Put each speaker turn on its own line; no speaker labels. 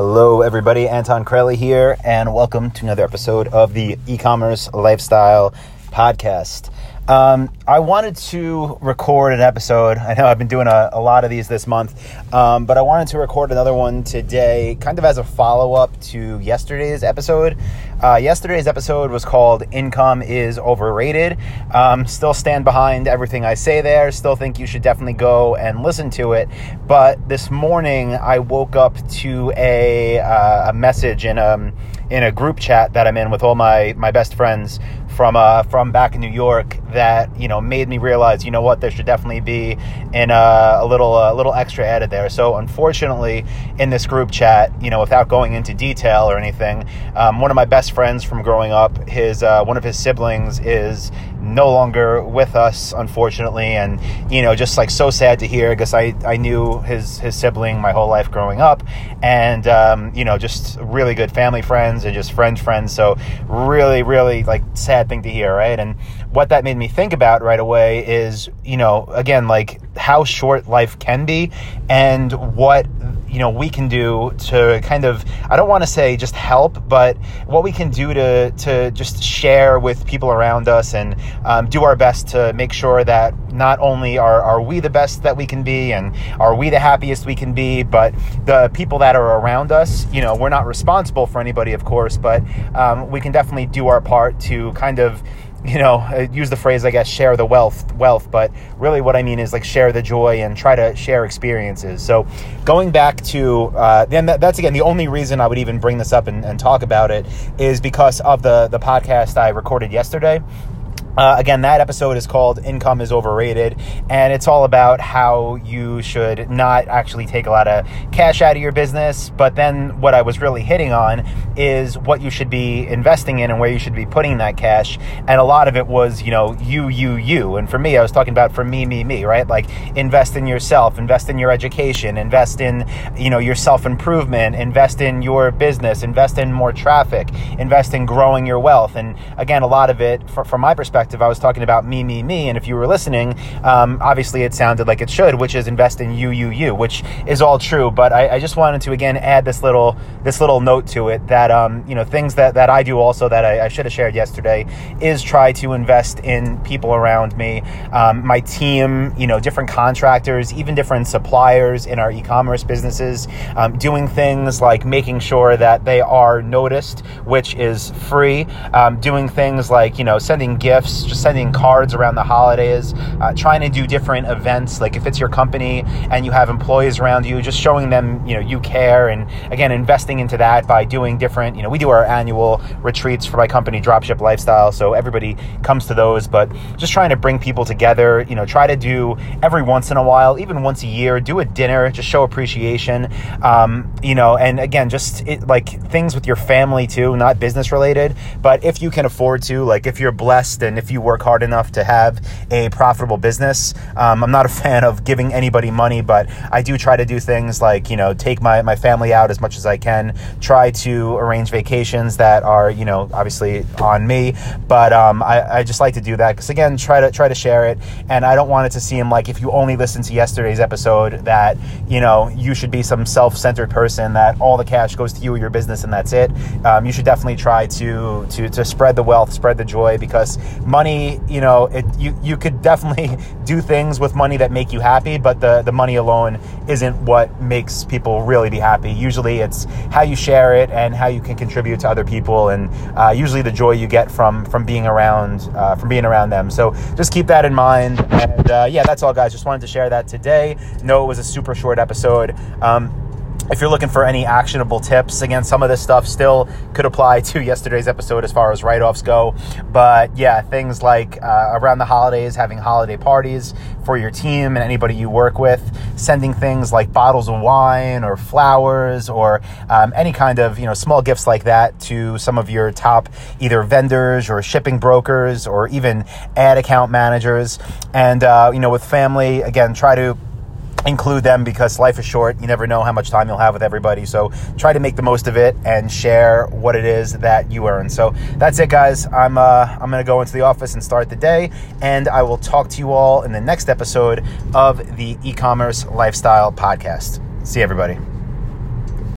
Hello, everybody. Anton Kraly here, and welcome to another episode of the e commerce lifestyle podcast. Um, I wanted to record an episode. I know I've been doing a, a lot of these this month, um, but I wanted to record another one today, kind of as a follow up to yesterday's episode. Uh, yesterday's episode was called Income is Overrated. Um, still stand behind everything I say there, still think you should definitely go and listen to it. But this morning I woke up to a, uh, a message in a, um, in a group chat that I'm in with all my, my best friends from uh, from back in New York that you know made me realize you know what there should definitely be in a, a little a little extra added there. So unfortunately, in this group chat, you know, without going into detail or anything, um, one of my best friends from growing up, his uh, one of his siblings is no longer with us, unfortunately, and you know, just like so sad to hear because I, I knew his his sibling my whole life growing up, and um, you know, just really good family friends and just friend friends. So really, really like sad thing to hear, right? And what that made me think about right away is, you know, again, like how short life can be, and what you know we can do to kind of I don't want to say just help, but what we can do to to just share with people around us and um, do our best to make sure that not only are, are we the best that we can be and are we the happiest we can be, but the people that are around us, you know, we're not responsible for anybody, of course, but um, we can definitely do our part to kind of you know, use the phrase, I guess, share the wealth, wealth, but really what I mean is like share the joy and try to share experiences. So going back to, uh, then that, that's again, the only reason I would even bring this up and, and talk about it is because of the, the podcast I recorded yesterday. Uh, again, that episode is called Income is Overrated, and it's all about how you should not actually take a lot of cash out of your business. But then, what I was really hitting on is what you should be investing in and where you should be putting that cash. And a lot of it was, you know, you, you, you. And for me, I was talking about for me, me, me, right? Like invest in yourself, invest in your education, invest in, you know, your self improvement, invest in your business, invest in more traffic, invest in growing your wealth. And again, a lot of it, for, from my perspective, perspective, I was talking about me, me, me. And if you were listening, um, obviously it sounded like it should, which is invest in you, you, you, which is all true. But I, I just wanted to again add this little this little note to it that um, you know things that that I do also that I, I should have shared yesterday is try to invest in people around me, um, my team, you know, different contractors, even different suppliers in our e-commerce businesses, um, doing things like making sure that they are noticed, which is free. Um, doing things like you know sending gifts just sending cards around the holidays, uh, trying to do different events. Like if it's your company and you have employees around you, just showing them, you know, you care. And again, investing into that by doing different, you know, we do our annual retreats for my company, Dropship Lifestyle. So everybody comes to those, but just trying to bring people together, you know, try to do every once in a while, even once a year, do a dinner, just show appreciation. Um, you know, and again, just it, like things with your family too, not business related, but if you can afford to, like if you're blessed and if you work hard enough to have a profitable business. Um, I'm not a fan of giving anybody money, but I do try to do things like, you know, take my, my family out as much as I can, try to arrange vacations that are, you know, obviously on me. But um, I, I just like to do that because, again, try to try to share it. And I don't want it to seem like if you only listen to yesterday's episode that, you know, you should be some self centered person that all the cash goes to you or your business and that's it. Um, you should definitely try to, to, to spread the wealth, spread the joy because money, you know, it, you, you could definitely do things with money that make you happy, but the, the money alone isn't what makes people really be happy. Usually it's how you share it and how you can contribute to other people and uh, usually the joy you get from, from being around, uh, from being around them. So just keep that in mind. And uh, yeah, that's all guys. Just wanted to share that today. No, it was a super short episode. Um, if you're looking for any actionable tips, again, some of this stuff still could apply to yesterday's episode as far as write offs go. But yeah, things like uh, around the holidays, having holiday parties for your team and anybody you work with, sending things like bottles of wine or flowers or um, any kind of you know small gifts like that to some of your top either vendors or shipping brokers or even ad account managers. And uh, you know, with family, again, try to include them because life is short. You never know how much time you'll have with everybody. So try to make the most of it and share what it is that you earn. So that's it, guys. I'm uh, I'm gonna go into the office and start the day, and I will talk to you all in the next episode of the e-commerce lifestyle podcast. See everybody.